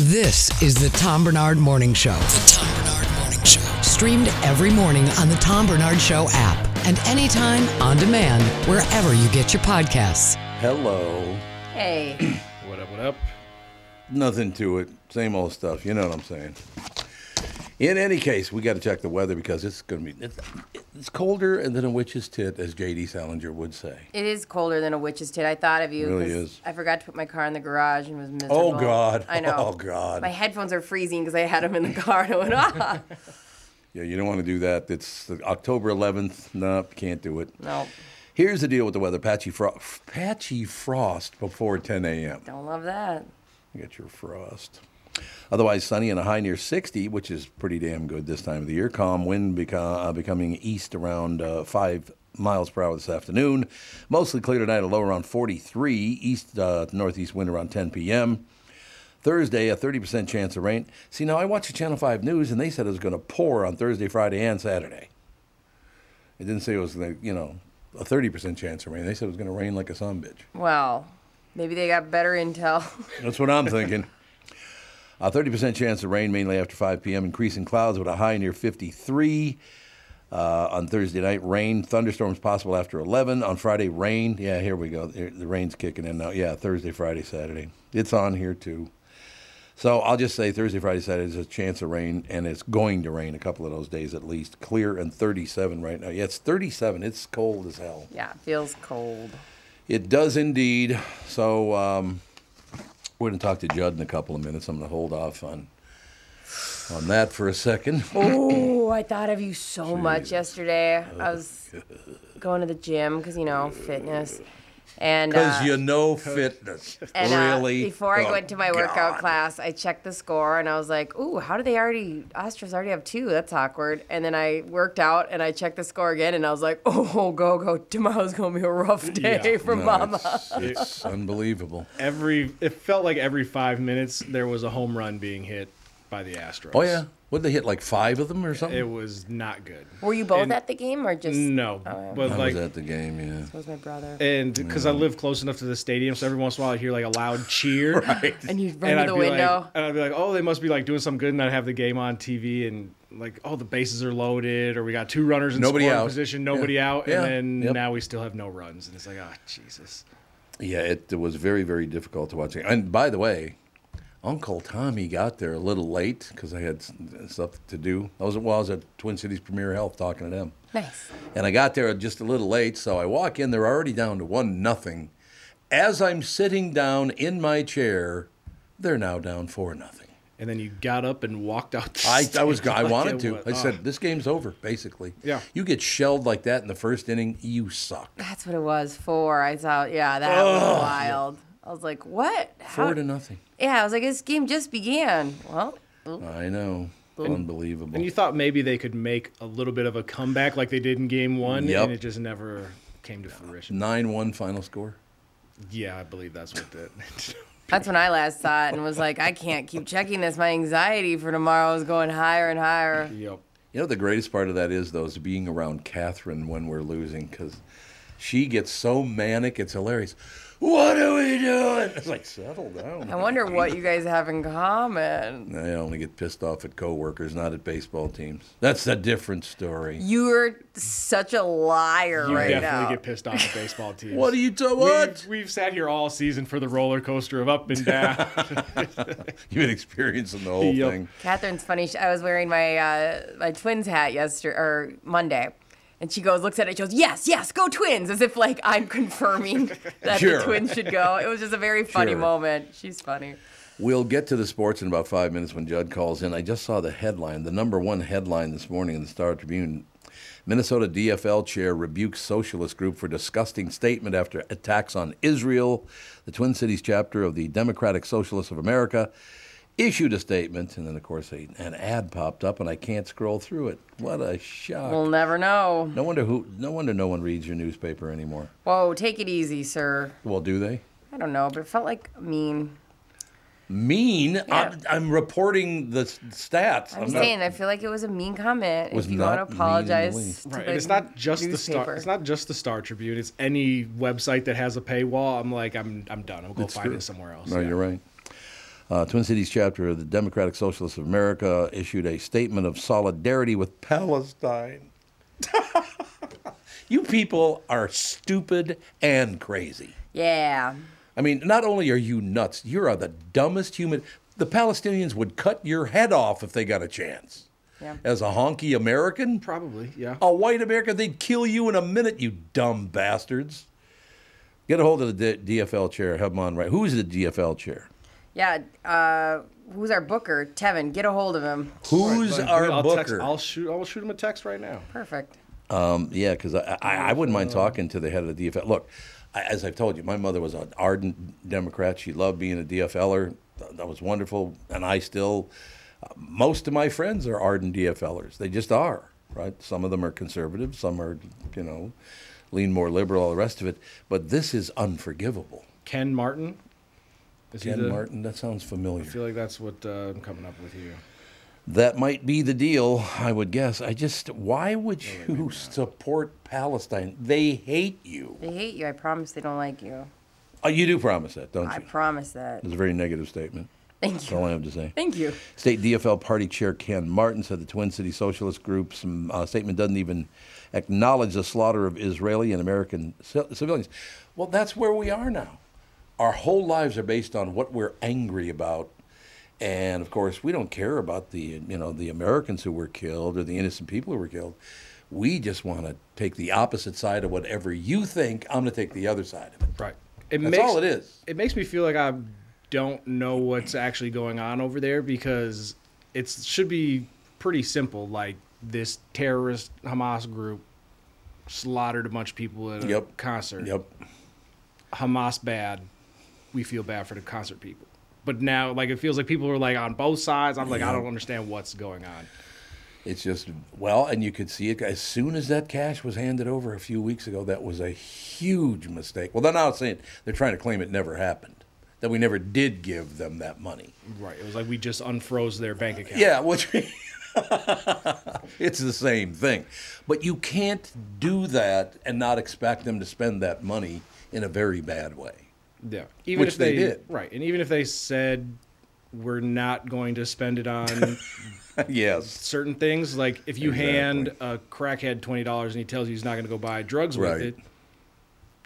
This is the Tom Barnard Morning Show. The Tom Barnard Morning Show. Streamed every morning on the Tom Barnard Show app and anytime on demand wherever you get your podcasts. Hello. Hey. What up, what up? Nothing to it. Same old stuff. You know what I'm saying. In any case, we got to check the weather because it's going to be it's, it's colder than a witch's tit, as J.D. Salinger would say. It is colder than a witch's tit. I thought of you. It really is. I forgot to put my car in the garage and was miserable. Oh God. I know. Oh God. My headphones are freezing because I had them in the car and I went, ah. Yeah, you don't want to do that. It's October 11th. No, can't do it. No, Here's the deal with the weather: patchy frost, patchy frost before 10 a.m. don't love that. You get your frost. Otherwise, sunny and a high near 60, which is pretty damn good this time of the year. Calm wind beca- uh, becoming east around uh, 5 miles per hour this afternoon. Mostly clear tonight, a low around 43. East uh, northeast wind around 10 p.m. Thursday, a 30% chance of rain. See, now I watched the Channel 5 News, and they said it was going to pour on Thursday, Friday, and Saturday. It didn't say it was to, you know, a 30% chance of rain. They said it was going to rain like a son bitch. Well, maybe they got better intel. That's what I'm thinking. A 30% chance of rain mainly after 5 p.m. Increasing clouds with a high near 53. Uh, on Thursday night, rain. Thunderstorms possible after 11. On Friday, rain. Yeah, here we go. The rain's kicking in now. Yeah, Thursday, Friday, Saturday. It's on here too. So I'll just say Thursday, Friday, Saturday is a chance of rain, and it's going to rain a couple of those days at least. Clear and 37 right now. Yeah, it's 37. It's cold as hell. yeah, it feels cold. It does indeed. So um, we're going to talk to Judd in a couple of minutes. I'm going to hold off on on that for a second. Oh, I thought of you so much yesterday. I oh, was going to the gym because, you know, fitness. And Because uh, you know fitness. And uh, really? before I Oh, went to my workout God. class, I checked the score and I was like, "Ooh, how do they already? Astros already have two. That's awkward." And then I worked out and I checked the score again and I was like, "Oh, go go! Tomorrow's gonna be a rough day Yeah. for No, Mama." It's, it's unbelievable. Every it felt like every five minutes there was a home run being hit by the Astros. Oh, yeah. What they hit, like five of them or something? It was not good. Were you both And- at the game or just? No, Oh, but I like, was at the game, yeah. So was my brother. and because I live close enough to the stadium, so every once in a while I hear like a loud cheer. right. And you run And to I'd the window. like, and I'd be like, oh, they must be like doing something good, and I'd have the game on TV, and like, oh, the bases are loaded, or we got two runners in Nobody scoring out. position, nobody Yeah. out, Yeah. and then Yep. now we still have no runs, and it's like, ah, Jesus. Yeah, it, it was very, very difficult to watch. And by the way, Uncle Tommy got there a little late because I had stuff to do. I was, well, I was at Twin Cities Premier Health talking to them. Nice. And I got there just a little late, so I walk in. They're already down to one nothing. As I'm sitting down in my chair, they're now down four nothing. And then you got up and walked out. The I, I was stadium I like wanted to. was- I said this game's over. Basically, Yeah. You get shelled like that in the first inning, you suck. That's what it was. for. I thought, yeah, that was wild. I was like, what? How? Four to nothing. Yeah, I was like, this game just began. Well, I know. Unbelievable. And you thought maybe they could make a little bit of a comeback like they did in game one, Yep. and it just never came to fruition. Nine one final score. Yeah, I believe that's what that. That's when I last saw it and was like, I can't keep checking this. My anxiety for tomorrow is going higher and higher. yep. You know, the greatest part of that is, though, is being around Catherine when we're losing because she gets so manic. It's hilarious. What are we doing? It's like, settle down. I wonder what you guys have in common. I only get pissed off at coworkers, not at baseball teams. That's a different story. You're such a liar You right definitely get pissed off at baseball teams. What are you talking? What? We've, we've sat here all season for the roller coaster of up and down. You've been experiencing the whole Yep. thing. Catherine's funny. I was wearing my uh, my twins hat yesterday or Monday. And she goes, looks at it, she goes, yes, yes, go twins, as if like I'm confirming that Sure. the twins should go. It was just a very funny Sure. moment. She's funny. We'll get to the sports in about five minutes when Judd calls in. I just saw the headline, the number one headline this morning in the Star Tribune. Minnesota DFL chair rebukes socialist group for disgusting statement after attacks on Israel. The Twin Cities chapter of the Democratic Socialists of America issued a statement, and then of course a, an ad popped up, and I can't scroll through it. What a shock! We'll never know. no wonder who. No wonder no one reads your newspaper anymore. Whoa, take it easy, sir. Well, do they? I don't know, but it felt like mean. Mean. I'm, I'm reporting the stats. I'm, not- saying, I feel like it was a mean comment. Was if you not want mean to in the apologize, least. to Right, the it's not just the star. It's not just the Star Tribune. It's any website that has a paywall. I'm like, I'm, I'm done. I'll go It's find true. it somewhere else. No, Yeah. you're right. Uh, Twin Cities chapter of the Democratic Socialists of America issued a statement of solidarity with Palestine. you people are stupid and crazy. Yeah. I mean, not only are you nuts, you are the dumbest human. The Palestinians would cut your head off if they got a chance. Yeah. As a honky American, Probably, yeah. a white American, they'd kill you in a minute, you dumb bastards. Get a hold of the D- DFL chair. Have him on right. Who's the DFL chair? Yeah. Uh, who's our booker? Tevin. Get a hold of him. Who's But our I'll booker? Text, I'll shoot. I'll shoot him a text right now. Perfect. Um, yeah, because I, I, I wouldn't mind talking to the head of the DFL. Look, I, as I've told you, my mother was an ardent Democrat. She loved being a DFLer. That was wonderful, and I still. Uh, most of my friends are ardent DFLers. They just are, right? Some of them are conservative. Some are, you know, lean more liberal. All the rest of it. But this is unforgivable. Ken Martin. Is he Ken the- Martin. That sounds familiar. I feel like that's what uh, I'm coming up with here. That might be the deal, I would guess. I just, why would you support Palestine? They hate you. They hate you. I promise they don't like you. Oh, you do promise that, don't I you? I promise that. It's a very negative statement. Thank you. That's all I have to say. Thank you. State DFL Party Chair Ken Martin said the Twin City Socialist Group's uh, statement doesn't even acknowledge the slaughter of Israeli and American ci- civilians. Well, that's where we are now. Our whole lives are based on what we're angry about, and of course, we don't care about the you know the Americans who were killed or the innocent people who were killed. We just want to take the opposite side of whatever you think. I'm going to take the other side of it. Right. It That's makes, all it is. It makes me feel like I don't know what's actually going on over there because it should be pretty simple. Like this terrorist Hamas group slaughtered a bunch of people at a Yep. concert. Yep. Hamas bad. We feel bad for the concert people. But now, like, it feels like people are like on both sides. I'm like, I don't understand what's going on. It's just well, and you could see it as soon as that cash was handed over a few weeks ago. That was a huge mistake. Well, they're now saying they're trying to claim it never happened, that we never did give them that money. Right. It was like we just unfroze their bank account. Yeah, which it's the same thing, but you can't do that and not expect them to spend that money in a very bad way. Yeah. Even Which if they they, did. Right. And even if they said we're not going to spend it on yes, certain things, like if you Exactly. hand a crackhead twenty dollars and he tells you he's not going to go buy drugs with it,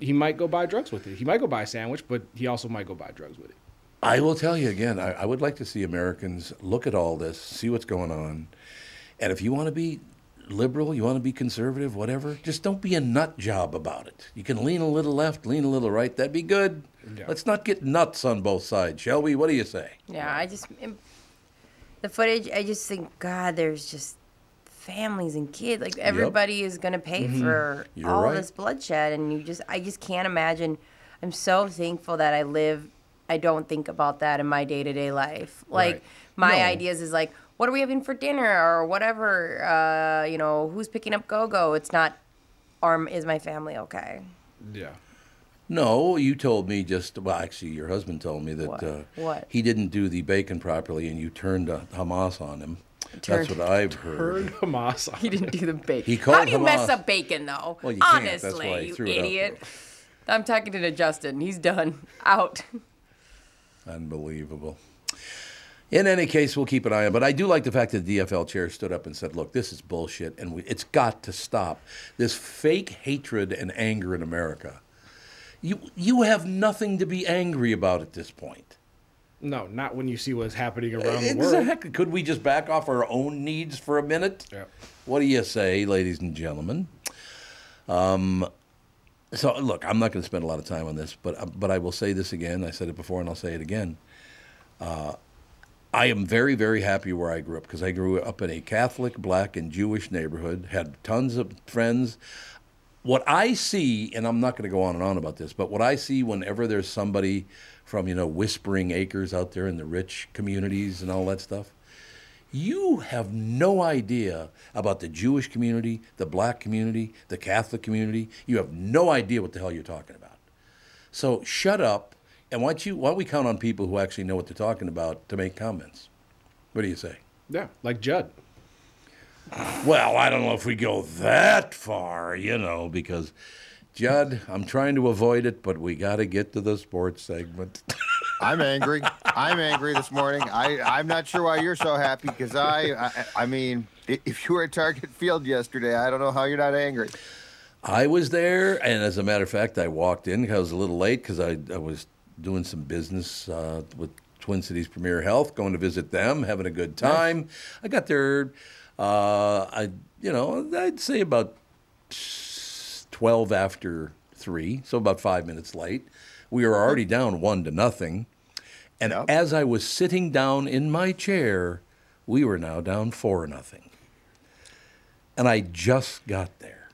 he might go buy drugs with it. He might go buy a sandwich, but he also might go buy drugs with it. I will tell you again. I, I would like to see Americans look at all this, see what's going on, and if you want to be liberal, you want to be conservative, whatever, just don't be a nut job about it. You can lean a little left, lean a little right. That'd be good. Yeah. Let's not get nuts on both sides, shall we? What do you say? Yeah, I just the footage. I just think God, there's just families and kids. Like everybody is gonna pay for Mm-hmm. You're all right. this bloodshed, and you just, I just can't imagine. I'm so thankful that I live. I don't think about that in my day to day life. Like Right. my No. ideas is like, what are we having for dinner or whatever. Uh, you know, who's picking up go go? It's not. Arm is my family okay? Yeah. No, you told me just, well, actually, your husband told me that What? Uh, What? he didn't do the bacon properly and you turned uh, Hamas on him. Turned- That's what I've heard. Heard Hamas. He didn't do the bacon. He called How do you mess up bacon though? Well, you can't. That's Honestly, why I you threw it out idiot. I'm talking to Justin. He's done. Out. Unbelievable. In any case, we'll keep an eye on. But I do like the fact that the DFL chair stood up and said, "Look, this is bullshit, and we, it's got to stop. This fake hatred and anger in America. You you have nothing to be angry about at this point. No, not when you see what's happening around the world. Exactly. Could we just back off our own needs for a minute? Yeah. What do you say, ladies and gentlemen? Um, so look, I'm not going to spend a lot of time on this, but uh, but I will say this again. I said it before, and I'll say it again. Uh, I am very, very happy where I grew up because I grew up in a Catholic, black, and Jewish neighborhood. Had tons of friends. What I see, and I'm not going to go on and on about this, but what I see whenever there's somebody from, you know, Whispering Acres out there in the rich communities and all that stuff, you have no idea about the Jewish community, the black community, the Catholic community. You have no idea what the hell you're talking about. So shut up, and why don't, you, why don't we count on people who actually know what they're talking about to make comments? What do you say? Yeah, like Judd. Well, I don't know if we go that far, you know, because Judd, I'm trying to avoid it, but we got to get to the sports segment. I'm angry. I'm angry this morning. I I'm not sure why you're so happy because I, I I mean, if you were at Target Field yesterday, I don't know how you're not angry. I was there, and as a matter of fact, I walked in. I was a little late because I, I was doing some business uh, with Twin Cities Premier Health, going to visit them, having a good time. I got there, uh, I you know, I'd say about twelve after three, so about five minutes late. We were already down one to nothing, and Yep. as I was sitting down in my chair, we were now down four nothing, and I just got there.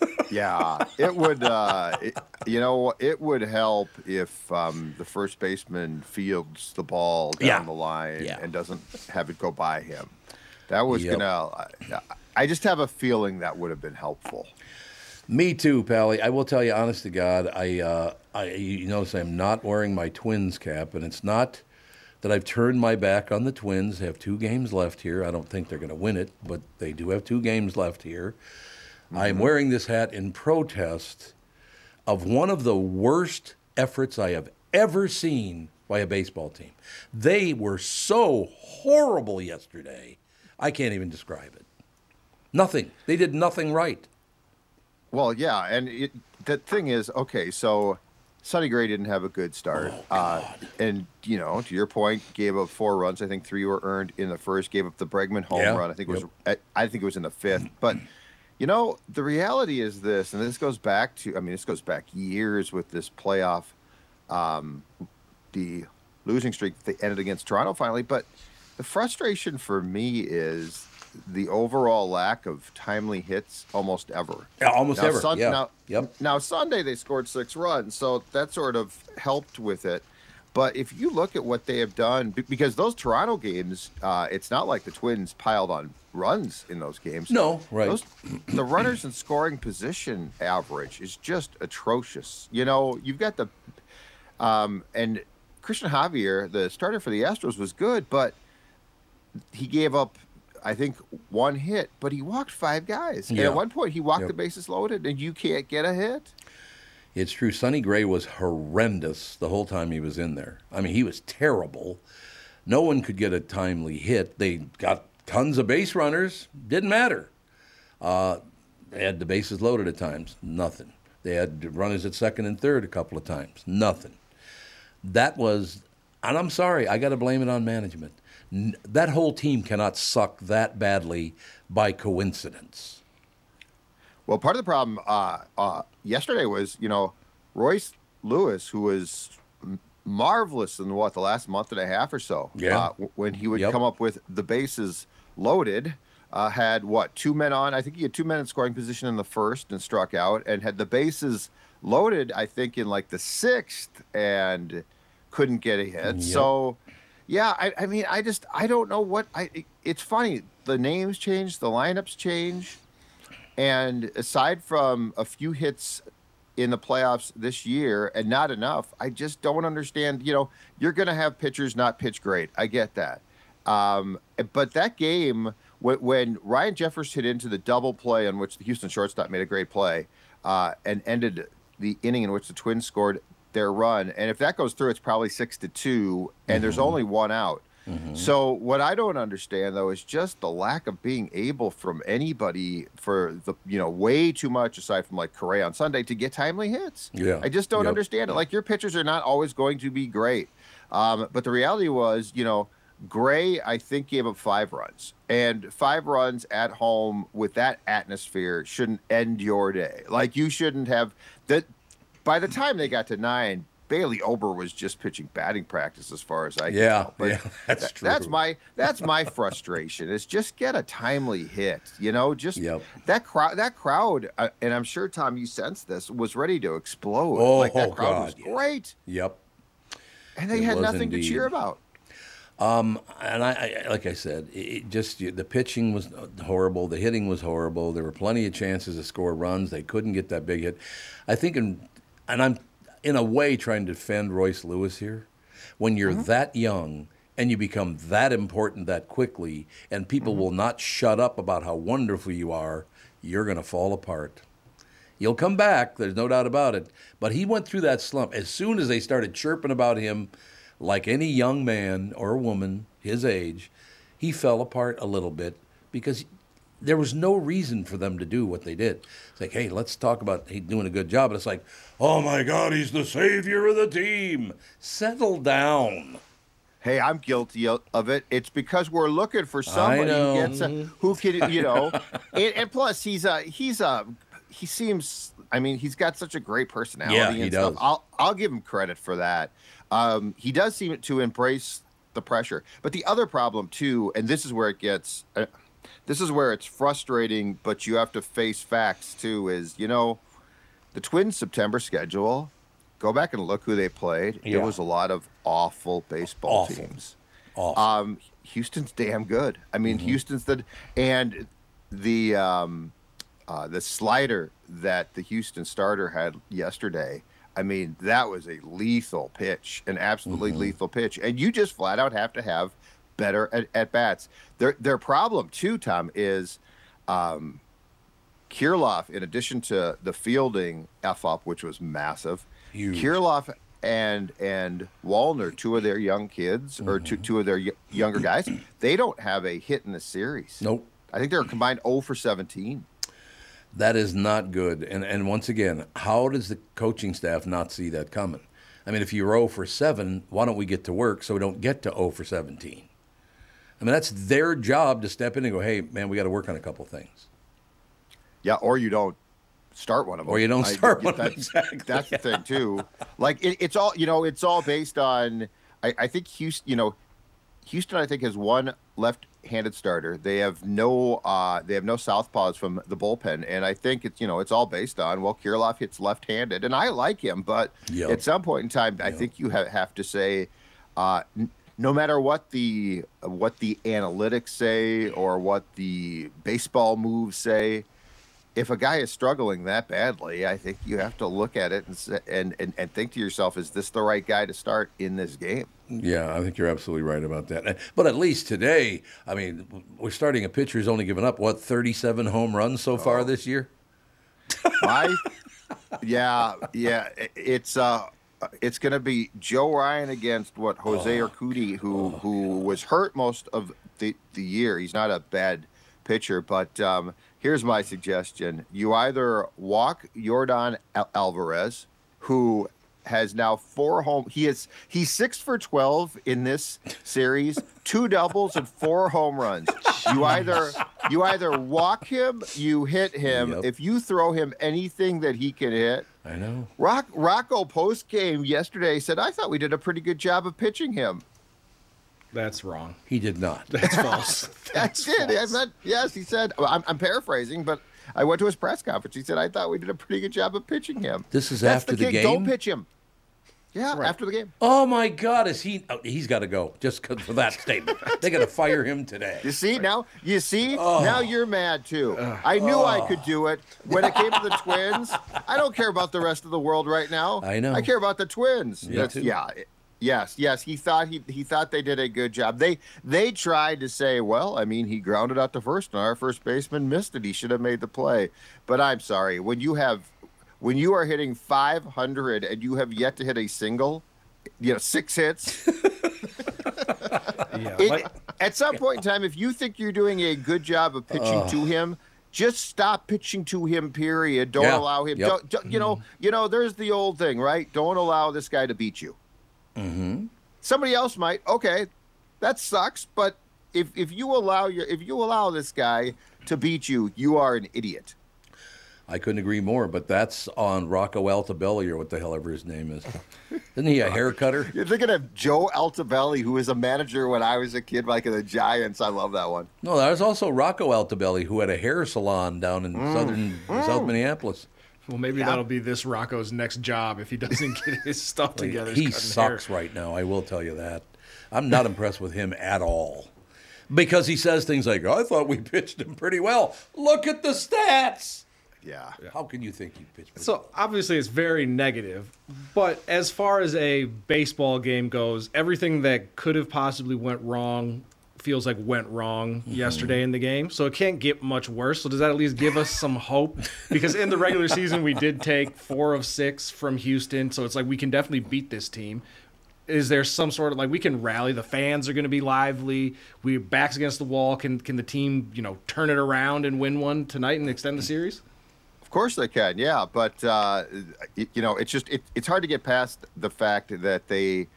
Yeah, it would. Uh, it, you know, it would help if um, the first baseman fields the ball down Yeah. the line Yeah. and doesn't have it go by him. That was Yep. gonna. I, I just have a feeling that would have been helpful. Me too, Pally. I will tell you, honest to God, I, uh, I you notice I'm not wearing my Twins cap, and it's not that I've turned my back on the Twins. They have two games left here. I don't think they're going to win it, but they do have two games left here. I'm wearing this hat in protest of one of the worst efforts I have ever seen by a baseball team. They were so horrible yesterday. I can't even describe it. Nothing. They did nothing right. Well, yeah, and it, the thing is, okay, so Sonny Gray didn't have a good start, uh, and you know, to your point, gave up four runs. I think three were earned in the first. Gave up the Bregman home Yeah, run. I think it was. yep. I think it was in the fifth. But you know, the reality is this, and this goes back to. I mean, this goes back years with this playoff, um, the losing streak that they ended against Toronto finally. But the frustration for me is the overall lack of timely hits almost ever. Yeah, almost Now, ever. Sun- yeah. now, yep. now Sunday they scored six runs, so that sort of helped with it. But if you look at what they have done, because those Toronto games, uh, it's not like the Twins piled on runs in those games. No, right. Those, the runners in scoring position average is just atrocious. You know, you've got the, um, and Cristian Javier, the starter for the Astros, was good, but he gave up, I think, one hit, but he walked five guys. And Yeah. at one point, he walked Yep. the bases loaded, and you can't get a hit. It's true. Sonny Gray was horrendous the whole time he was in there. I mean, he was terrible. No one could get a timely hit. They got tons of base runners. Didn't matter. Uh, they had the bases loaded at times. Nothing. They had runners at second and third a couple of times. Nothing. That was, and I'm sorry, I got to blame it on management. That whole team cannot suck that badly by coincidence. Well, part of the problem uh, uh, yesterday was, you know, Royce Lewis, who was marvelous in what the last month and a half or so. Yeah. Uh, when he would Yep. come up with the bases loaded, uh, had what two men on? I think he had two men in scoring position in the first and struck out, and had the bases loaded. I think in like the sixth and couldn't get a hit. Yep. So. Yeah, I, I mean, I just I don't know what I. it- It's funny. The names change, the lineups change. And aside from a few hits in the playoffs this year and not enough, I just don't understand. You know, you're going to have pitchers not pitch great. I get that. Um, but that game, when, when Ryan Jeffers hit into the double play on which the Houston shortstop made a great play uh, and ended the inning in which the Twins scored their run, and if that goes through, it's probably six to two, and there's only one out. So what I don't understand though is just the lack of being able from anybody for the you know way too much aside from like Correa on Sunday to get timely hits. Yeah. I just don't Yep. understand it. Like your pitchers are not always going to be great, um, but the reality was you know Gray I think gave up five runs and five runs at home with that atmosphere shouldn't end your day. Like you shouldn't have that. By the time they got to nine, Bailey Ober was just pitching batting practice as far as I can Yeah, tell. But yeah, that's that- true. That's my that's my frustration. Is just get a timely hit. You know, just Yep. that crowd. That crowd, uh, and I'm sure Tom, you sensed this, was ready to explode. Oh, like that crowd God, yeah. great, Yep. and they It had was nothing to cheer about. Um, And I, I like I said, it just the pitching was horrible. The hitting was horrible. There were plenty of chances to score runs. They couldn't get that big hit. I think, in, and I'm in a way trying to defend Royce Lewis here. When you're mm-hmm. that young and you become that important that quickly, and people mm-hmm. will not shut up about how wonderful you are, you're going to fall apart. He'll come back, there's no doubt about it. But he went through that slump. As soon as they started chirping about him, like any young man or woman his age, he fell apart a little bit because there was no reason for them to do what they did. It's like, hey, let's talk about he doing a good job. And it's like, oh my God, he's the savior of the team. Settle down. Hey, I'm guilty of it. It's because we're looking for somebody who gets a, who can, you know, and, and plus he's a he's a he seems. I mean, he's got such a great personality. Yeah, and he stuff. does. I'll I'll give him credit for that. Um, he does seem to embrace the pressure. But the other problem too, and this is where it gets. Uh, this is where it's frustrating, but you have to face facts too. Is you know, the Twins' September schedule. Go back and look who they played. Yeah. It was a lot of awful baseball Awful. teams. Awful. Um, Houston's damn good. I mean, Mm-hmm. Houston's the and the um, uh, the slider that the Houston starter had yesterday. I mean, that was a lethal pitch, an absolutely Mm-hmm. lethal pitch, and you just flat out have to have better at, at bats. Their their problem too, Tom, is um, Kirilloff. In addition to the fielding f up, which was massive, Huge. Kirilloff and and Wallner, two of their young kids or two two of their y- younger guys, they don't have a hit in the series. Nope. I think they're combined 0 for 17. That is not good. And and once again, how does the coaching staff not see that coming? I mean, if you're 0 for 7, why don't we get to work so we don't get to 0 for 17? I mean, that's their job to step in and go, hey, man, we got to work on a couple things. Yeah, or you don't start one of them. Or you don't I- start one of them, that's, exactly. That's the thing too. Like it, it's all you know. It's all based on. I, I think Houston. You know, Houston. I think has one left-handed starter. They have no. Uh, they have no southpaws from the bullpen, and I think it's you know it's all based on well, Kirilloff hits left-handed, and I like him, but Yep. at some point in time, I think you have, have to say. Uh, no matter what the what the analytics say or what the baseball moves say, if a guy is struggling that badly, I think you have to look at it and and, and and think to yourself, is this the right guy to start in this game? Yeah, I think you're absolutely right about that. But at least today, I mean, we're starting a pitcher who's only given up, what, 37 home runs so far this year? My, yeah, yeah, it's uh, it's going to be Joe Ryan against what Jose Urquidy, who who was hurt most of the the year. He's not a bad pitcher, but um, here's my suggestion: you either walk Jordan Al- Alvarez, who has now four home. He is he's six for twelve in this series, two doubles and four home runs. You either you either walk him, you hit him. Yep. If you throw him anything that he can hit, I know. Rock Rocco post game yesterday said, "I thought we did a pretty good job of pitching him." That's wrong. He did not. That's false. That's it. I meant, yes, he said. I'm, I'm paraphrasing, but I went to his press conference. He said, "I thought we did a pretty good job of pitching him." This is That's after the game. Don't pitch him. Yeah, Right. after the game. Oh my God, is he? Oh, he's got to go just 'cause- for that statement. they got to fire him today. You see now? You see Oh. now? You're mad too. I knew I oh. could do it when it came to the Twins. I don't care about the rest of the world right now. I know. I care about the Twins. Me That's- too. Yeah. Yes, yes. He thought he he thought they did a good job. They they tried to say, well, I mean, he grounded out to first, and our first baseman missed it. He should have made the play. But I'm sorry, when you have when you are hitting 500 and you have yet to hit a single, you know, six hits. Yeah. It- like- at some point in time, if you think you're doing a good job of pitching to him, just stop pitching to him. Period. Don't Yeah, allow him. yep. Don't, don't- you know. You know. There's the old thing, right? Don't allow this guy to beat you. Mm-hmm. Somebody else might. Okay, that sucks. But if if you allow your if you allow this guy to beat you, you are an idiot. I couldn't agree more. But that's on Rocco Altabelli or what the hell ever his name is. Isn't he a hair cutter? You're thinking of Joe Altobelli, who was a manager when I was a kid, like in the Giants. I love that one. No, that was also Rocco Altabelli, who had a hair salon down in mm, southern mm. South Minneapolis. Well, maybe that'll be this Rocco's next job if he doesn't get his stuff together. He sucks hair. right now. I will tell you that. I'm not impressed with him at all. Because he says things like, I thought we pitched him pretty well. Look at the stats. Yeah. How can you think he pitched pretty So obviously it's very negative, but as far as a baseball game goes, everything that could have possibly went wrong feels like went wrong mm-hmm. yesterday in the game. So it can't get much worse. So does that at least give us some hope? Because in the regular season we did take 4 of 6 from Houston, so it's like we can definitely beat this team. Is there some sort of like we can rally? The fans are going to be lively. We backs against the wall. Can can the team you know turn it around and win one tonight and extend the series? Of course they can, yeah. But uh, you know, it's just it, it's hard to get past the fact that they.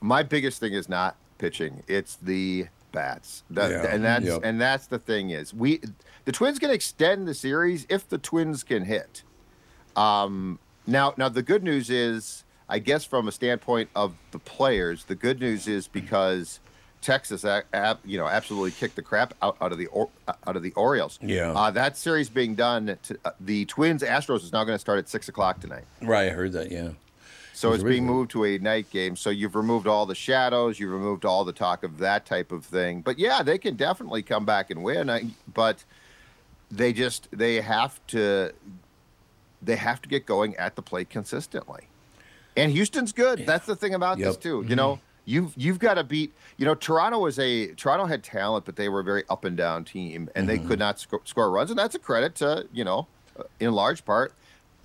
My biggest thing is not pitching; it's the bats, That- Yeah, and that's yep. and that's the thing is we the Twins can extend the series if the Twins can hit. Um, now, now the good news is, I guess, from a standpoint of the players, the good news is because Texas, you know, absolutely kicked the crap out, out of the or, out of the Orioles. Yeah. uh, that series being done. To, uh, the Twins Astros is now going to start at six o'clock tonight. Right, I heard that, yeah. So it's being moved to a night game. So you've removed all the shadows, you've removed all the talk of that type of thing. But yeah, they can definitely come back and win. I, but they just they have to they have to get going at the plate consistently. And Houston's good. That's the thing about this Yep. Mm-hmm. too. You know, you've you've got to beat. You know, Toronto was a Toronto had talent, but they were a very up and down team, and Mm-hmm. they could not sco- score runs, and that's a credit to you know, uh, in large part,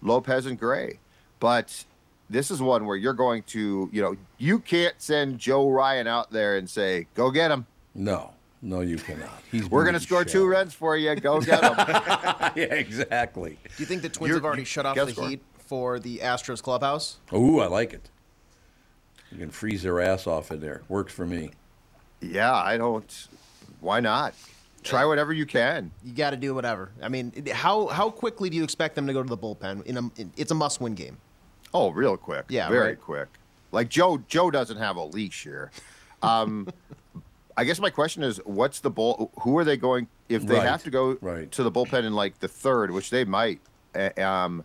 Lopez and Gray. But this is one where you're going to, you know, you can't send Joe Ryan out there and say, "Go get him. No, no, you cannot. He's We're going to moving score two runs for you. Go get them. yeah, exactly. Do you think the Twins You're- have already shut off the score. heat for the Astros clubhouse? Ooh, I like it. You can freeze their ass off in there. Works for me. yeah, I don't. Why not? Try whatever you can. You got to do whatever. I mean, how how quickly do you expect them to go to the bullpen? In a, in- it's a must-win game. Oh, real quick. Yeah, very right. quick. Like Joe. Joe doesn't have a leash here. Um, I guess my question is, what's the bull? Who are they going? If they Right, have to go right. to the bullpen in like the third, which they might, uh, um,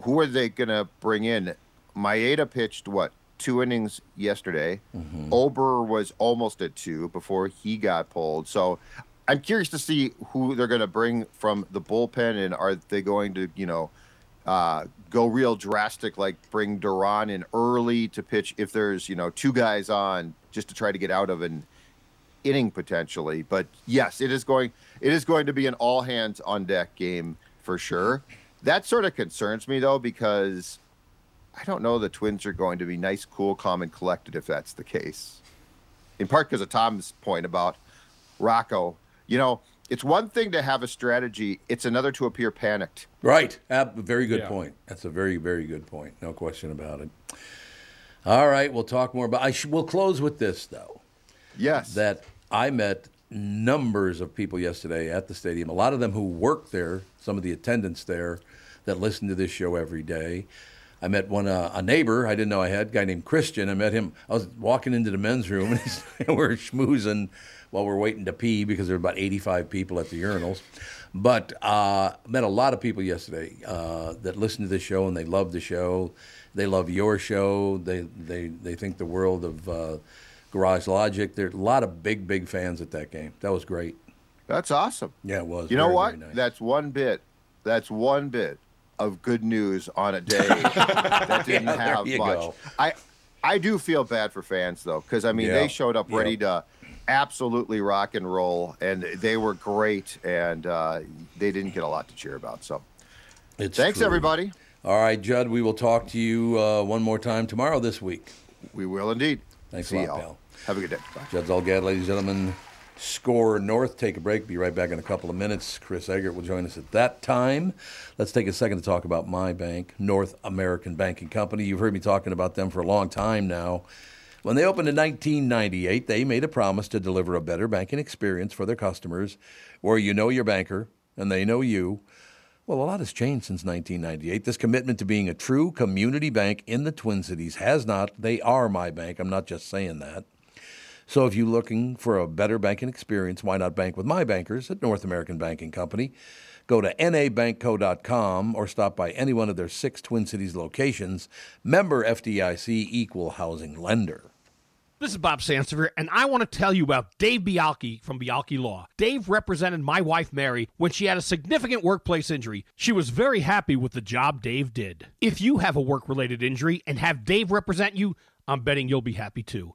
who are they going to bring in? Maeda pitched what two innings yesterday. Mm-hmm. Ober was almost at two before he got pulled. So I'm curious to see who they're going to bring from the bullpen, and are they going to, you know, uh, go real drastic, like bring Duran in early to pitch if there's, you know, two guys on just to try to get out of an inning potentially. But yes, it is going it is going to be an all hands on deck game for sure. That sort of concerns me though because I don't know the Twins are going to be nice, cool, calm, and collected if that's the case. In part because of Tom's point about Rocco. You know, it's one thing to have a strategy; it's another to appear panicked. Right. Ab- very good Yeah. point. That's a very, very good point. No question about it. All right, we'll talk more about. I sh- we'll close with this though. Yes. That I met numbers of people yesterday at the stadium. A lot of them who work there. Some of the attendants there that listen to this show every day. I met one uh, a neighbor I didn't know I had, a guy named Christian. I met him. I was walking into the men's room and he's, we're schmoozing while we're waiting to pee because there were about 85 people at the urinals. But uh, met a lot of people yesterday uh, that listen to this show and they love the show. They love your show. They they they think the world of uh, Garage Logic. There are a lot of big big fans at that game. That was great. That's awesome. Yeah, it was. You know what? very nice. That's one bit. That's one bit of good news on a day that didn't Yeah, have much. go. I I do feel bad for fans though, because I mean Yeah. they showed up ready Yep. to absolutely rock and roll, and they were great, and uh, they didn't get a lot to cheer about. So It's thanks true. everybody. All right, Judd. We will talk to you uh, one more time tomorrow this week. We will indeed. Thanks a lot, y'all. pal. Have a good day. Bye. Judd Zulgad, ladies and gentlemen. SKOR North. Take a break. Be right back in a couple of minutes. Chris Egert will join us at that time. Let's take a second to talk about my bank, North American Banking Company. You've heard me talking about them for a long time now. When they opened in 1998, they made a promise to deliver a better banking experience for their customers where you know your banker and they know you. Well, a lot has changed since 1998. This commitment to being a true community bank in the Twin Cities has not. They are my bank. I'm not just saying that. So if you're looking for a better banking experience, why not bank with my bankers at North American Banking Company? Go to nabankco.com or stop by any one of their six Twin Cities locations. Member FDIC equal housing lender. This is Bob Sansevere, and I want to tell you about Dave Bialke from Bialke Law. Dave represented my wife Mary when she had a significant workplace injury. She was very happy with the job Dave did. If you have a work related injury and have Dave represent you, I'm betting you'll be happy too.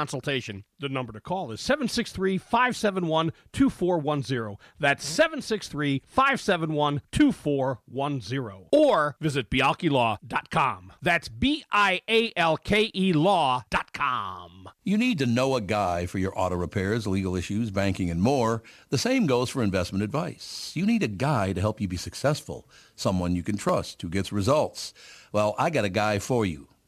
consultation. The number to call is 763 571 2410. That's 763 571 2410. Or visit bialkelaw.com. That's B I A L K E law.com. You need to know a guy for your auto repairs, legal issues, banking, and more. The same goes for investment advice. You need a guy to help you be successful, someone you can trust who gets results. Well, I got a guy for you.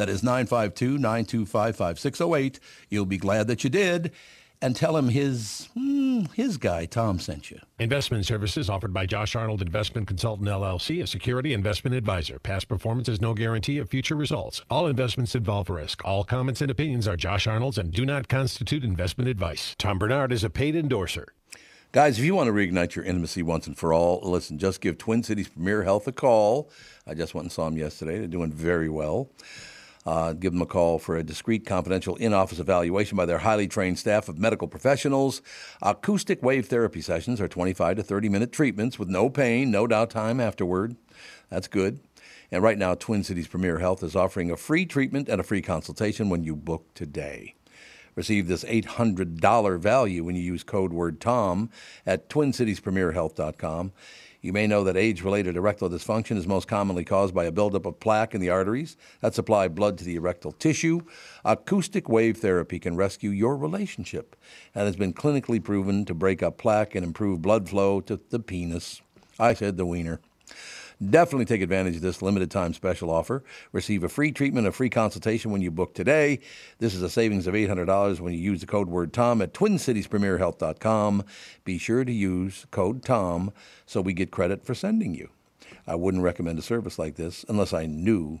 That is 952 925 5608. You'll be glad that you did. And tell him his hmm, his guy Tom sent you. Investment services offered by Josh Arnold Investment Consultant LLC, a security investment advisor. Past performance is no guarantee of future results. All investments involve risk. All comments and opinions are Josh Arnold's and do not constitute investment advice. Tom Barnard is a paid endorser. Guys, if you want to reignite your intimacy once and for all, listen, just give Twin Cities Premier Health a call. I just went and saw them yesterday. They're doing very well. Uh, give them a call for a discreet, confidential in office evaluation by their highly trained staff of medical professionals. Acoustic wave therapy sessions are 25 to 30 minute treatments with no pain, no downtime afterward. That's good. And right now, Twin Cities Premier Health is offering a free treatment and a free consultation when you book today. Receive this $800 value when you use code word TOM at twincitiespremierhealth.com. You may know that age related erectile dysfunction is most commonly caused by a buildup of plaque in the arteries that supply blood to the erectile tissue. Acoustic wave therapy can rescue your relationship and has been clinically proven to break up plaque and improve blood flow to the penis. I said the wiener. Definitely take advantage of this limited time special offer. Receive a free treatment, a free consultation when you book today. This is a savings of $800 when you use the code word TOM at twincitiespremierhealth.com. Be sure to use code TOM so we get credit for sending you. I wouldn't recommend a service like this unless I knew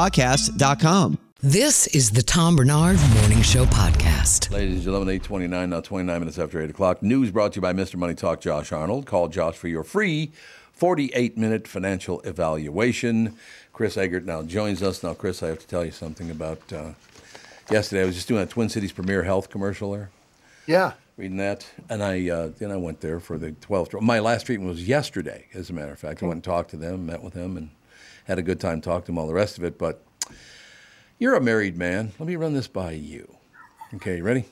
podcast.com. This is the Tom Barnard Morning Show podcast. Ladies and gentlemen, 829, now 29 minutes after 8 o'clock. News brought to you by Mr. Money Talk, Josh Arnold. Call Josh for your free 48 minute financial evaluation. Chris Egert now joins us. Now, Chris, I have to tell you something about uh, yesterday. I was just doing a Twin Cities Premier Health commercial there. Yeah. Reading that, and I uh, then I went there for the 12th. My last treatment was yesterday, as a matter of fact. I went and talked to them, met with them, and had a good time talking to him, all the rest of it. But you're a married man. Let me run this by you. Okay, ready?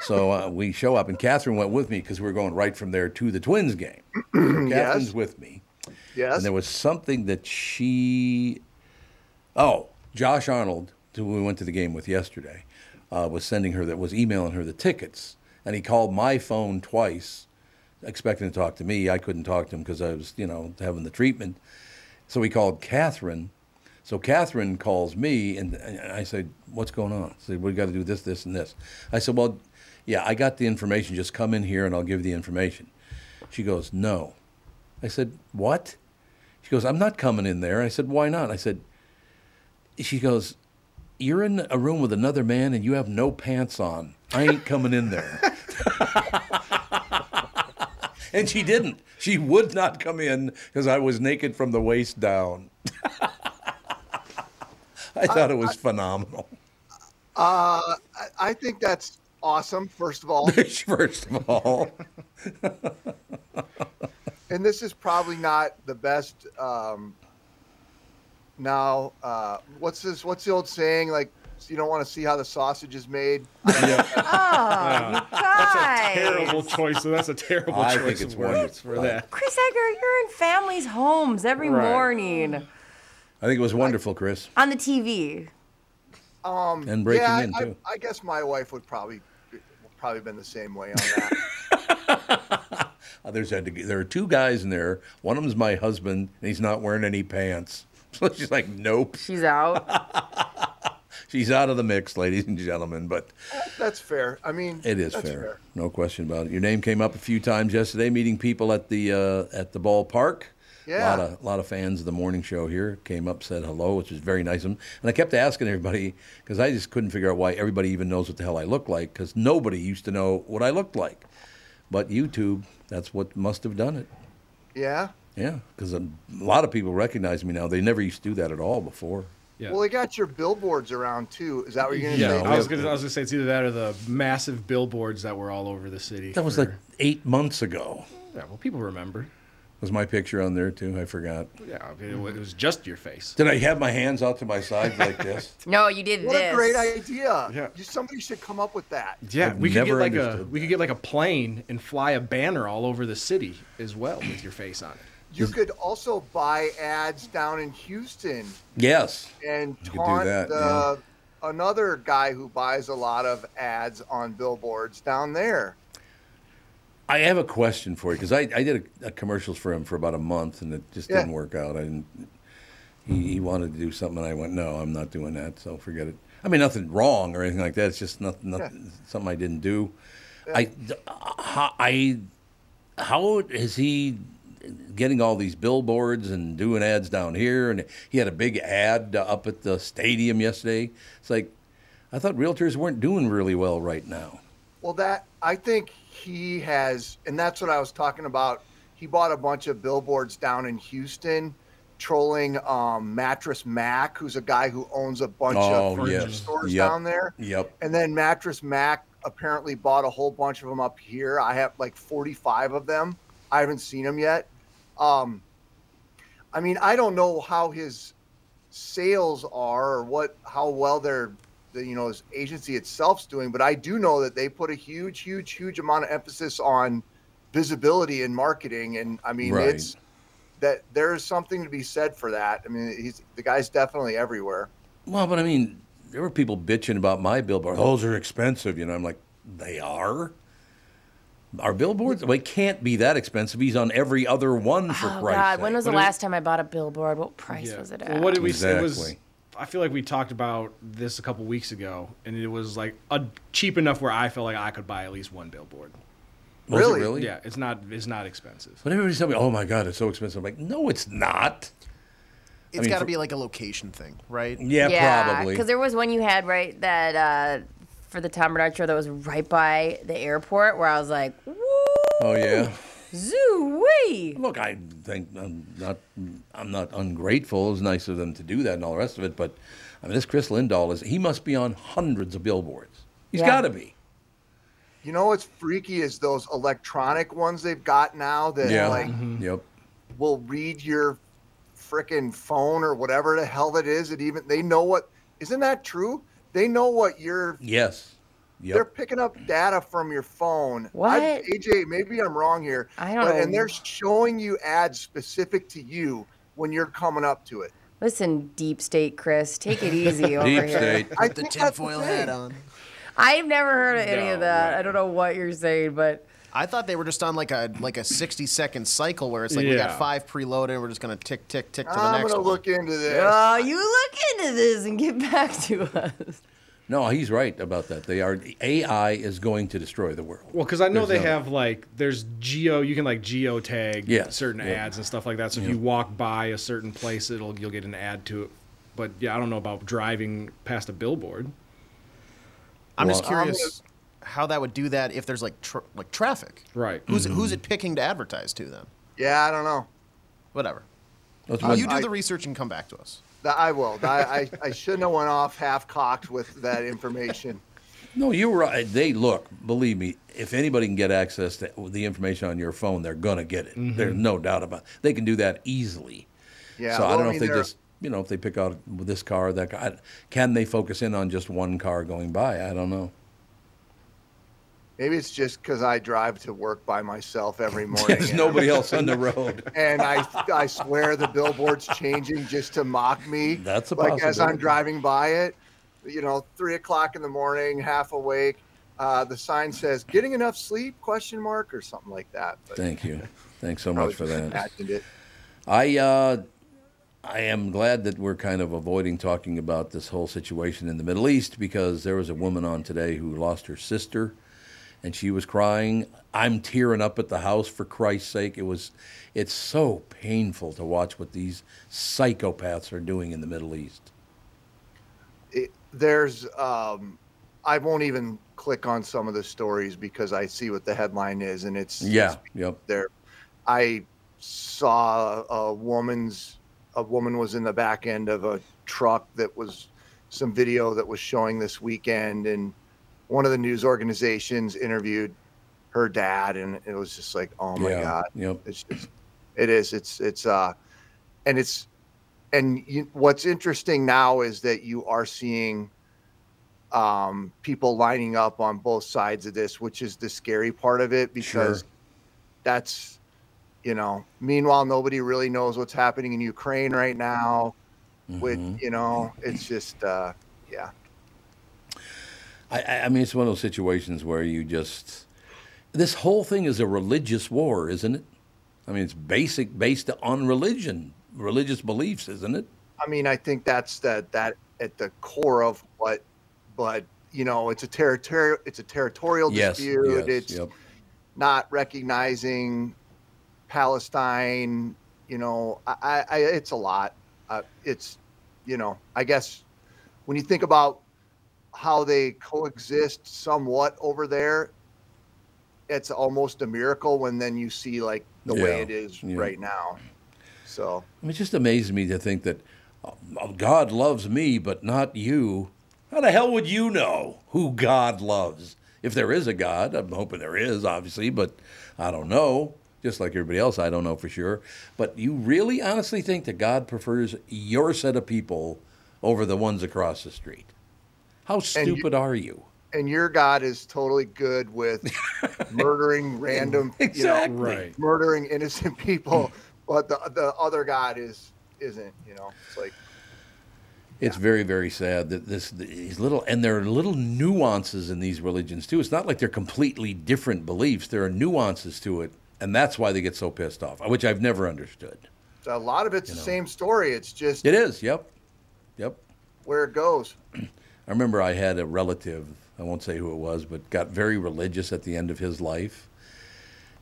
So uh, we show up, and Catherine went with me because we were going right from there to the Twins game. So Catherine's Yes. with me. Yes. And there was something that she, oh, Josh Arnold, who we went to the game with yesterday, uh, was sending her that was emailing her the tickets, and he called my phone twice, expecting to talk to me. I couldn't talk to him because I was, you know, having the treatment. So he called Catherine. So Catherine calls me, and, I said, "What's going on?" I said, "We got to do this, this, and this." I said, "Well, yeah, I got the information. Just come in here, and I'll give you the information." She goes, "No." I said, "What?" She goes, "I'm not coming in there." I said, "Why not?" I said, "She goes, you're in a room with another man, and you have no pants on. I ain't coming in there." and she didn't. She would not come in because I was naked from the waist down. I thought it was phenomenal. Uh, I- I think that's awesome. First of all, First of all, and this is probably not the best. Um, now, uh, what's this? What's the old saying? Like, you don't want to see how the sausage is made. Oh, you a Terrible choice. That's a terrible choice. I choice think it's of words for that. Chris Egert, you're in families' homes every Right. morning I think it was wonderful, Chris. on the TV. Um, And breaking yeah, in, I, too. I, I guess my wife would probably probably been the same way on that. Uh, there's a, there are two guys in there. One of them's my husband, and he's not wearing any pants. So she's like, nope. She's out. She's out of the mix, ladies and gentlemen. But that's fair. I mean, it is that's fair. no question about it. Your name came up a few times yesterday, meeting people at the uh, at the ballpark. Yeah. A lot of lot of fans of the morning show here came up, said hello, which was very nice of them. And I kept asking everybody because I just couldn't figure out why everybody even knows what the hell I look like because nobody used to know what I looked like. But YouTube, that's what must have done it. Yeah. Yeah, because a lot of people recognize me now. They never used to do that at all before. Well, they got your billboards around too. Is that what you're gonna Yeah, say? I was gonna, I was gonna say it's either that or the massive billboards that were all over the city. That was for- like eight months ago. yeah. Well, people remember. Was my picture on there too? I forgot. Yeah, it was just your face. Did I have my hands out to my sides like this? No, you did this. What this. a great idea! Yeah. You, somebody should come up with that. Yeah, I've we could get like a understood we could get like a plane and fly a banner all over the city as well with your face on it. You could also buy ads down in Houston Yes. and You could do taunt that, the another guy who buys a lot of ads on billboards down there. I have a question for you because I, I did a, a commercials for him for about a month and it just Yeah. didn't work out. I didn't. He, he wanted to do something and I went, no, I'm not doing that. So forget it. I mean, nothing wrong or anything like that. It's just nothing, nothing something I didn't do. I, uh, how, I, how is he getting all these billboards and doing ads down here? And he had a big ad uh, up at the stadium yesterday. It's like, I thought realtors weren't doing really well right now. Well, that I think he has, and that's what I was talking about. He bought a bunch of billboards down in Houston, trolling um, Mattress Mac, who's a guy who owns a bunch Oh, of furniture yes. stores Yep. down there. Yep. And then Mattress Mac apparently bought a whole bunch of them up here. I have like 45 of them. I haven't seen them yet. Um, I mean, I don't know how his sales are or what how well their the, you know his agency itself's doing, but I do know that they put a huge, huge, huge amount of emphasis on visibility and marketing. And I mean, Right. it's that there's something to be said for that. I mean, he's the guy's definitely everywhere. Well, but I mean, there were people bitching about my billboard. Those are expensive, you know. I'm like, they are. Our billboards, well, it can't be that expensive. He's on every other one for Oh Christ's God, sake. when was the What is- last time I bought a billboard? What price Yeah. was it at? Well, what did we say? It was. I feel like we talked about this a couple weeks ago, and it was like a, cheap enough where I felt like I could buy at least one billboard. Was Really? really? Yeah, it's not it's not expensive. But everybody's telling me, oh my God, it's so expensive. I'm like, no, it's not. It's mean, got to for- be like a location thing, right? Yeah, probably. Because there was one you had right that uh, for the Tom Barnard show that was right by the airport where I was like, woo, Oh yeah. zoo wee. Look, I think I'm not. I'm not ungrateful. It was nice of them to do that and all the rest of it. But I mean, this Chris Lindahl is. He must be on hundreds of billboards. He's Yeah. got to be. You know what's freaky is those electronic ones they've got now that Yeah. like mm-hmm. Mm-hmm. Yep. will read your frickin' phone or whatever the hell that is. It even they know what isn't that true? They know what you're Yes. Yep. they're picking up data from your phone. What? I, AJ, maybe I'm wrong here. I don't but- know. And they're showing you ads specific to you when you're coming up to it. Listen, deep state, Chris, take it easy over Deep here. state. I Put the tinfoil hat on. I've never heard of any of that. right. I don't know what you're saying, but I thought they were just on like a like a sixty second cycle where it's like we got five preloaded and we're just gonna tick tick tick to the I'm next gonna one. look into this. Oh, you look into this and get back to us. No, he's right about that. They are AI is going to destroy the world. Well, because I know There's they no- have like there's geo. You can like geo tag Yes, certain yeah. ads and stuff like that. So if you walk by a certain place, it'll you'll get an ad to it. But yeah, I don't know about driving past a billboard. I'm just Well, curious how that would do that if there's like tr- like traffic. Right. Who's Mm-hmm. who's it picking to advertise to then? Yeah, I don't know. Whatever. Uh, you do I- the research and come back to us. I will. I, I, I shouldn't have went off half cocked with that information. No, you're right. They look. Believe me, if anybody can get access to the information on your phone, they're gonna get it. There's no doubt about. It. They can do that easily. Yeah. so I don't know mean, if they just, you know, if they pick out this car, that car. Can they focus in on just one car going by? I don't know. Maybe it's just because I drive to work by myself every morning. There's nobody else on the road. and I I swear the billboard's changing just to mock me. That's a like as I'm driving by it, you know, three o'clock in the morning, half awake. Uh, the sign says "Getting enough sleep?" question mark or something like that. But Thank you. Thanks so much for that. I uh, I am glad that we're kind of avoiding talking about this whole situation in the Middle East because there was a woman on today who lost her sister, and she was crying. I'm tearing up at the house for Christ's sake. It was, it's so painful to watch what these psychopaths are doing in the Middle East. it, there's um, I won't even click on some of the stories because I see what the headline is and it's Yeah. it's Yep. there. I saw a woman's a woman was in the back end of a truck that was some video that was showing this weekend and one of the news organizations interviewed her dad and it was just like oh my yeah. god Yep. it's just, it is. It's it's uh, and it's and you, what's interesting now is that you are seeing um people lining up on both sides of this, which is the scary part of it because Sure. that's you know. Meanwhile, nobody really knows what's happening in Ukraine right now. With Mm-hmm. you know, it's just uh, yeah. I- I, mean, it's one of those situations where you just. This whole thing is a religious war, isn't it? I mean, it's basic based on religion, religious beliefs, isn't it? I mean, I think that's that that at the core of what, but you know, it's a territorial it's a territorial Yes, dispute. yes, it's yep. not recognizing Palestine. You know, I, I, I it's a lot. Uh, it's, you know, I guess when you think about how they coexist somewhat over there, it's almost a miracle when then you see like the way it is yeah. right now. So I mean, it just amazes me to think that oh, God loves me, but not you. How the hell would you know who God loves? If there is a God, I'm hoping there is, obviously, but I don't know. Just like everybody else, I don't know for sure. But you really honestly think that God prefers your set of people over the ones across the street? How you- stupid are you? and your God is totally good with murdering random, Exactly. you know, Right. murdering innocent people, but the the other God is isn't. You know, it's like It's very, very sad that this these little and there are little nuances in these religions too. It's not like they're completely different beliefs. There are nuances to it, and that's why they get so pissed off, uh, which I've never understood. So a lot of it's the same story. It's just It is, yep, yep. where it goes. I remember I had a relative, I won't say who it was, but got very religious at the end of his life.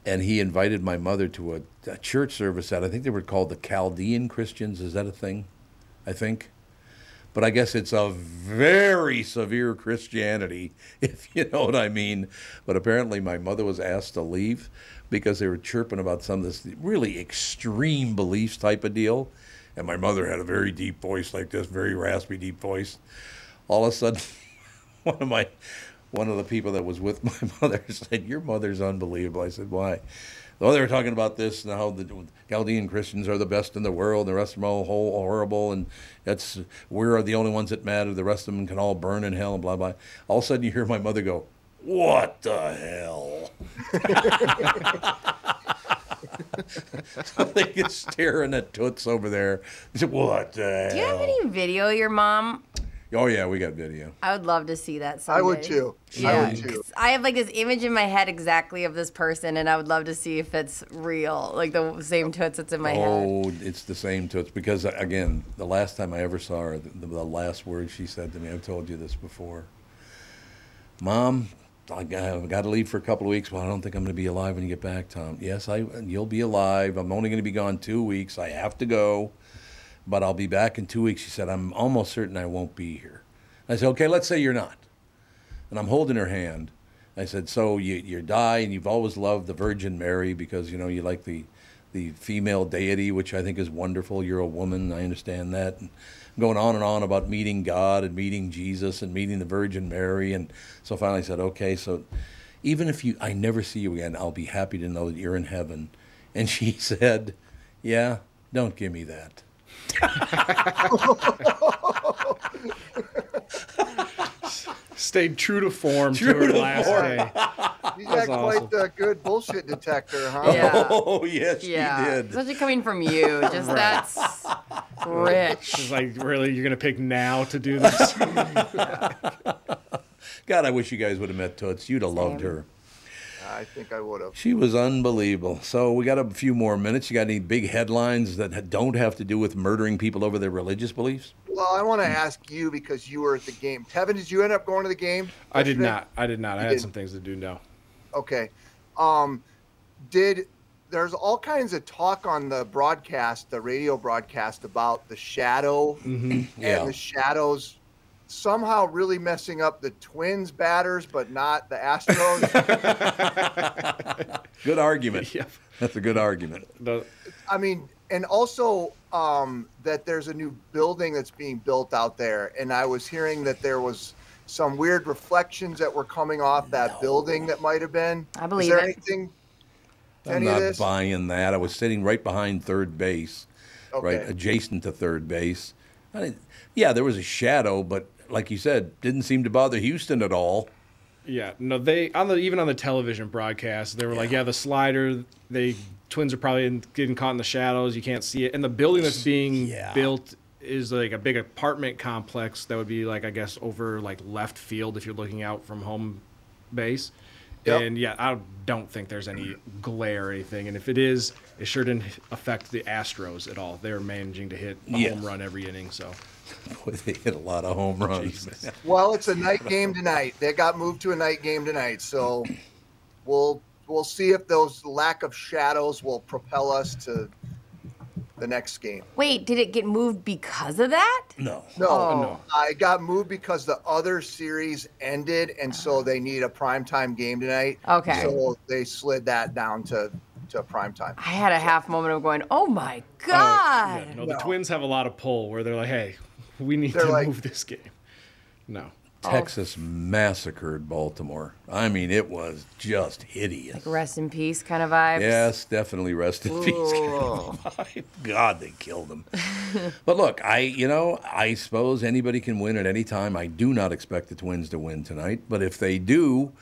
And he invited my mother to a, a church service that I think they were called the Chaldean Christians. Is that a thing? I think. But I guess it's a very severe Christianity, if you know what I mean. But apparently, my mother was asked to leave because they were chirping about some of this really extreme beliefs type of deal. And my mother had a very deep voice like this, very raspy, deep voice all of a sudden one of my one of the people that was with my mother said your mother's unbelievable i said why well they were talking about this and how the chaldean christians are the best in the world and the rest of them are all whole, horrible and that's we're the only ones that matter the rest of them can all burn in hell and blah blah all of a sudden you hear my mother go what the hell so they get staring at toots over there. What the Do you have any video of your mom? Oh yeah, we got video. I would love to see that someday. I would too. I would too. I have like this image in my head exactly of this person, and I would love to see if it's real, like the same toots that's in my head. Oh, it's the same to it's because uh, again, the last time I ever saw her, the, the last word she said to me, I've told you this before. Mom, I got, I've got to leave for a couple of weeks. Well, I don't think I'm going to be alive when you get back, Tom. Yes, I you'll be alive. I'm only going to be gone two weeks. I have to go, but I'll be back in two weeks. She said, I'm almost certain I won't be here. I said, okay, let's say you're not. And I'm holding her hand. I said, so you you die, and you've always loved the Virgin Mary because you know you like the the female deity, which I think is wonderful. You're a woman, I understand that. And going on and on about meeting God and meeting Jesus and meeting the Virgin Mary, and so finally I said, okay, so even if you I never see you again, I'll be happy to know that you're in heaven. And she said, yeah, don't give me that. Stayed true to form True to her to last form. day. You That's got awesome. quite the good bullshit detector, huh? Oh, yeah. Oh yes, yeah, she did. especially coming from you. Just Right. that's rich. It's like, really, you're gonna pick now to do this? God, I wish you guys would have met Toots. You'd have loved her. I think I would have. She was unbelievable. So we got a few more minutes. You got any big headlines that don't have to do with murdering people over their religious beliefs? Well, I want to ask you because you were at the game. Tevin, did you end up going to the game? I did not. I did not. I had did. some things to do. No. Okay. Um, did there's all kinds of talk on the broadcast, the radio broadcast about the shadow Mm-hmm. Yeah. and the shadows somehow really messing up the Twins batters, but not the Astros. Good argument. Yep. That's a good argument. The, I mean, and also um, that there's a new building that's being built out there, and I was hearing that there was some weird reflections that were coming off that building that might have been. I believe Is there it. anything? to I'm any of not this? buying that. I was sitting right behind third base, right adjacent to third base. I didn't- yeah, there was a shadow, but like you said, didn't seem to bother Houston at all. yeah. No. They on the even on the television broadcast, they were like, yeah, the slider. They twins are probably in, getting caught in the shadows. You can't see it, and the building that's being Yeah. built is like a big apartment complex that would be like I guess over like left field if you're looking out from home base. Yep. And yeah, I don't think there's any glare or anything. And if it is, it sure didn't affect the Astros at all. They're managing to hit a Yes. home run every inning. So Boy, they hit a lot of home runs. Jesus. Well, it's a night game tonight. They got moved to a night game tonight, so we'll we'll see if those lack of shadows will propel us to the next game. Wait, did it get moved because of that? No. No, Oh. no. I got moved because the other series ended, and so they need a primetime game tonight. Okay. So they slid that down to to primetime. I had a half moment of going, "Oh my Uh, god!" yeah, no, the No. Twins have a lot of pull where they're like, hey, we need They're to like- move this game. No. Oh. Texas massacred Baltimore. I mean, it was just hideous. Rest in peace, kind of vibes. Yes, definitely rest in peace. Ooh. God, they killed him. but look, I you know I suppose anybody can win at any time. I do not expect the Twins to win tonight, but if they do,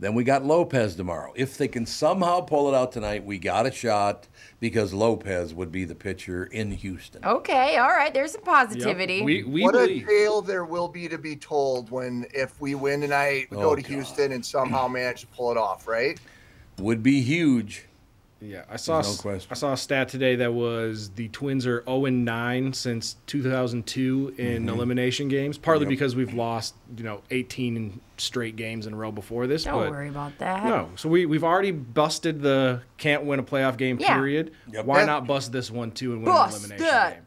then we got Lopez tomorrow. If they can somehow pull it out tonight, we got a shot because Lopez would be the pitcher in Houston. Okay, all right. There's some positivity. Yep. We, we what believe. a tale there will be to be told when if we win tonight, we Oh, go to oh, God. Houston and somehow manage to pull it off, right? Would be huge. Yeah, I saw. There's no question. I saw a stat today that was the Twins are 0 and 9 since 2002 in elimination games. Partly Mm-hmm. Yep. because we've lost, you know, 18 straight games in a row before this. Don't but worry about that. No, so we we've already busted the can't win a playoff game. Yeah. Period. Yep. Why Yeah. not bust this one too and win Bust an elimination that. game?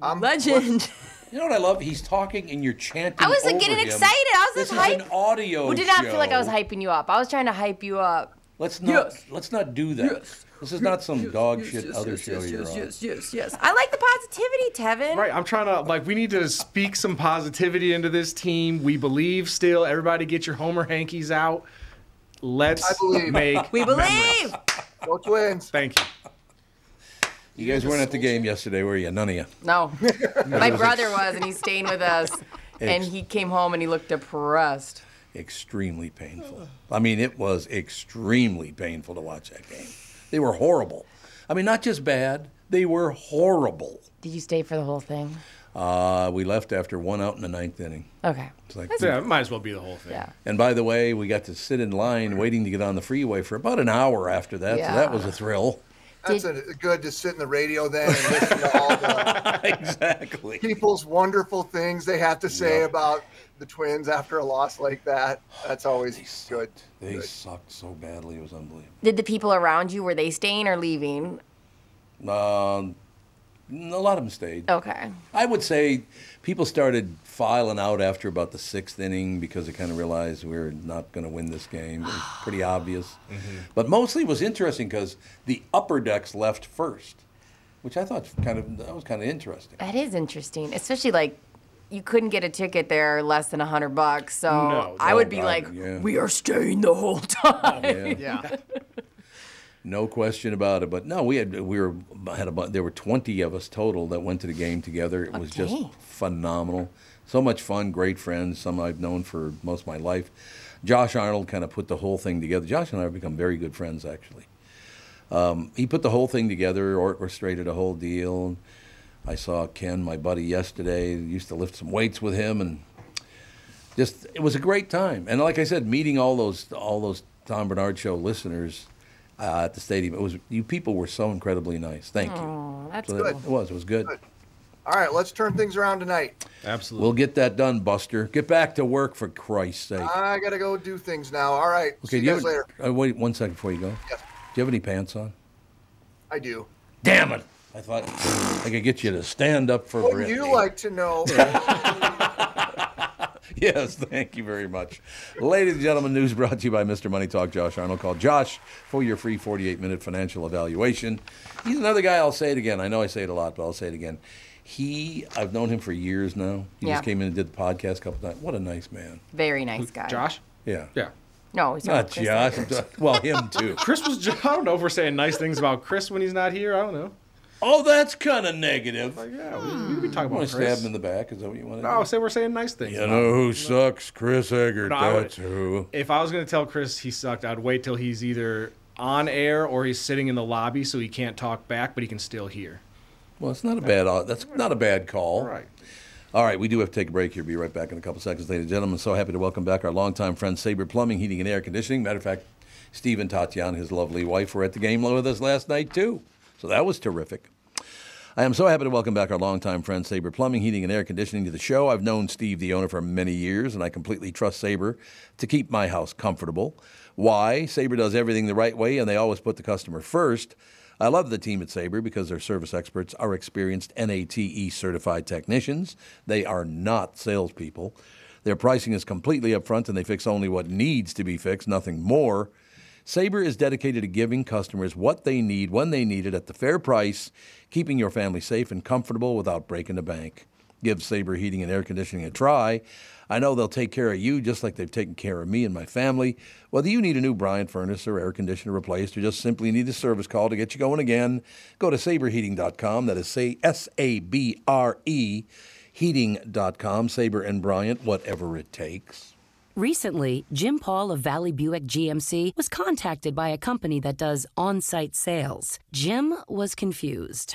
I'm Legend. You know what I love? He's talking and you're chanting. I was like, over getting him. excited. I was This just is an audio. Well, did not feel like I was hyping you up. I was trying to hype you up. Let's not. Let's not do that. This is not some dog shit other show you're on. yes, yes, yes. I like the positivity, Tevin. Right, I'm trying to like we need to speak some positivity into this team. We believe still. Everybody get your Homer hankies out. Let's I believe. make We believe. Go Twins. Thank you. You guys weren't at the game yesterday, were you? None of you. No, my brother was, and he's staying with us. And he came home and he looked depressed. Extremely painful. I mean, it was extremely painful to watch that game. They were horrible. I mean, not just bad; they were horrible. Did you stay for the whole thing? Uh, we left after one out in the ninth inning. Okay. It's like, Yeah, it might as well be the whole thing. Yeah. And by the way, we got to sit in line waiting to get on the freeway for about an hour after that. So that was a thrill. That's a, good to sit in the radio then and listen to all the exactly people's wonderful things they have to say about the Twins after a loss like that. That's always good. They Good. sucked so badly; it was unbelievable. Did the people around you were they staying or leaving? Um, a lot of them stayed. Okay. I would say people started filing out after about the sixth inning because they kind of realized we are not going to win this game. It was pretty obvious. Mm-hmm. But mostly it was interesting because the upper decks left first, which I thought kind of that was kind of interesting. That is interesting, especially like you couldn't get a ticket there less than a hundred bucks. So No, I would be God, like, yeah. we are staying the whole time. Yeah. No question about it. But no, we had we were had a there were twenty of us total that went to the game together. It was just Okay. phenomenal. So much fun, great friends, some I've known for most of my life. Josh Arnold kind of put the whole thing together. Josh and I have become very good friends actually. Um, he put the whole thing together, orchestrated a whole deal. I saw Ken, my buddy, yesterday. Used to lift some weights with him, and just it was a great time. And like I said, meeting all those all those Tom Barnard Show listeners uh, at the stadium, it was you people were so incredibly nice. Thank you. That's So that- good. It was. It was good. All right, let's turn things around tonight. Absolutely. We'll get that done, Buster. Get back to work for Christ's sake. I gotta go do things now. All right. Okay, See do you you guys have, later. uh, wait one second before you go. Yes. Do you have any pants on? I do. Damn it! I thought I could get you to stand up for Wouldn't Brittany. you like to know? Yes, thank you very much. Ladies and gentlemen, news brought to you by Mr. Money Talk, Josh Arnold. Call Josh for your free 48 minute financial evaluation. He's another guy, I'll say it again. I know I say it a lot, but I'll say it again. He, I've known him for years now. He Yeah. just came in and did the podcast a couple times. What a nice man. Very nice guy. Josh? Yeah. Yeah. No, he's Not Chris Josh. Eggers. Well, him too. Chris was. I don't know if we're saying nice things about Chris when he's not here. I don't know. Oh, that's kind of negative. Like, Yeah, we, we be talking You want about to stab Chris. him in the back? Is that what you want to No, do? say we're saying nice things. You about know him. who sucks? Chris Egert. No, I would- That's who. If I was going to tell Chris he sucked, I'd wait till he's either on air or he's sitting in the lobby so he can't talk back, but he can still hear. Well, it's not a bad. uh, That's not a bad call. Right. All right, we do have to take a break here. Be right back in a couple seconds, ladies and gentlemen. So happy to welcome back our longtime friend Sabre Plumbing, Heating, and Air Conditioning. Matter of fact, Steve and Tatiana, his lovely wife, were at the game with us last night too. So that was terrific. I am so happy to welcome back our longtime friend Sabre Plumbing, Heating, and Air Conditioning to the show. I've known Steve, the owner, for many years, and I completely trust Sabre to keep my house comfortable. Why? Sabre does everything the right way, and they always put the customer first. I love the team at Sabre because their service experts are experienced NATE certified technicians. They are not salespeople. Their pricing is completely upfront, and they fix only what needs to be fixed, nothing more. Sabre is dedicated to giving customers what they need when they need it at the fair price, keeping your family safe and comfortable without breaking the bank. Give Sabre Heating and Air Conditioning a try. I know they'll take care of you just like they've taken care of me and my family. Whether you need a new Bryant furnace or air conditioner replaced or just simply need a service call to get you going again, go to sabreheating.com. That is say S A B R E heating.com. Sabre and Bryant, whatever it takes. Recently, Jim Paul of Valley Buick GMC was contacted by a company that does on site sales. Jim was confused.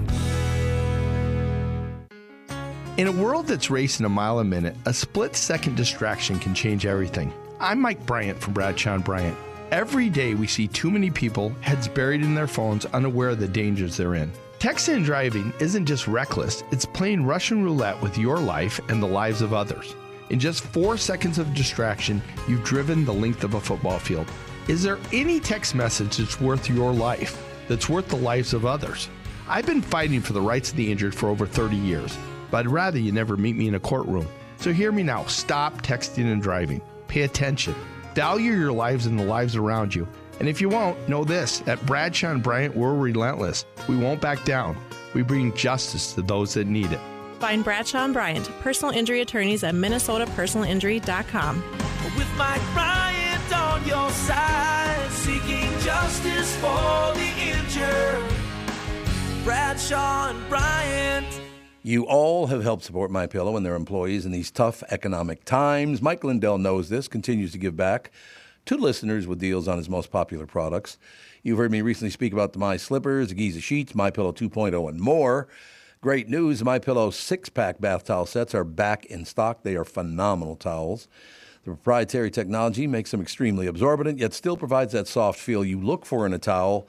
In a world that's racing a mile a minute, a split second distraction can change everything. I'm Mike Bryant from Bradshaw and Bryant. Every day we see too many people, heads buried in their phones, unaware of the dangers they're in. Texting and driving isn't just reckless, it's playing Russian roulette with your life and the lives of others. In just four seconds of distraction, you've driven the length of a football field. Is there any text message that's worth your life, that's worth the lives of others? I've been fighting for the rights of the injured for over 30 years, but I'd rather you never meet me in a courtroom. So hear me now stop texting and driving. Pay attention. Value your lives and the lives around you. And if you won't, know this at Bradshaw and Bryant, we're relentless. We won't back down. We bring justice to those that need it. Find Bradshaw and Bryant, personal injury attorneys at minnesotapersonalinjury.com. With Mike Bryant on your side, seeking justice for the injured. Bradshaw and Bryant. You all have helped support My Pillow and their employees in these tough economic times. Mike Lindell knows this, continues to give back to listeners with deals on his most popular products. You've heard me recently speak about the My Slippers, the Giza Sheets, My Pillow 2.0, and more. Great news, My Pillow six-pack bath towel sets are back in stock. They are phenomenal towels. The proprietary technology makes them extremely absorbent, yet still provides that soft feel you look for in a towel.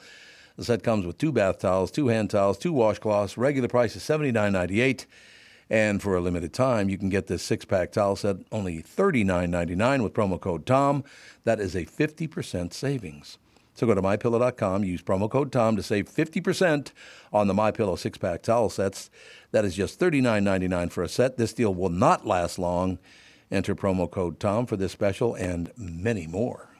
The set comes with two bath towels, two hand towels, two washcloths. Regular price is $79.98. And for a limited time, you can get this six pack towel set only $39.99 with promo code TOM. That is a 50% savings. So go to mypillow.com, use promo code TOM to save 50% on the MyPillow six pack towel sets. That is just $39.99 for a set. This deal will not last long. Enter promo code TOM for this special and many more.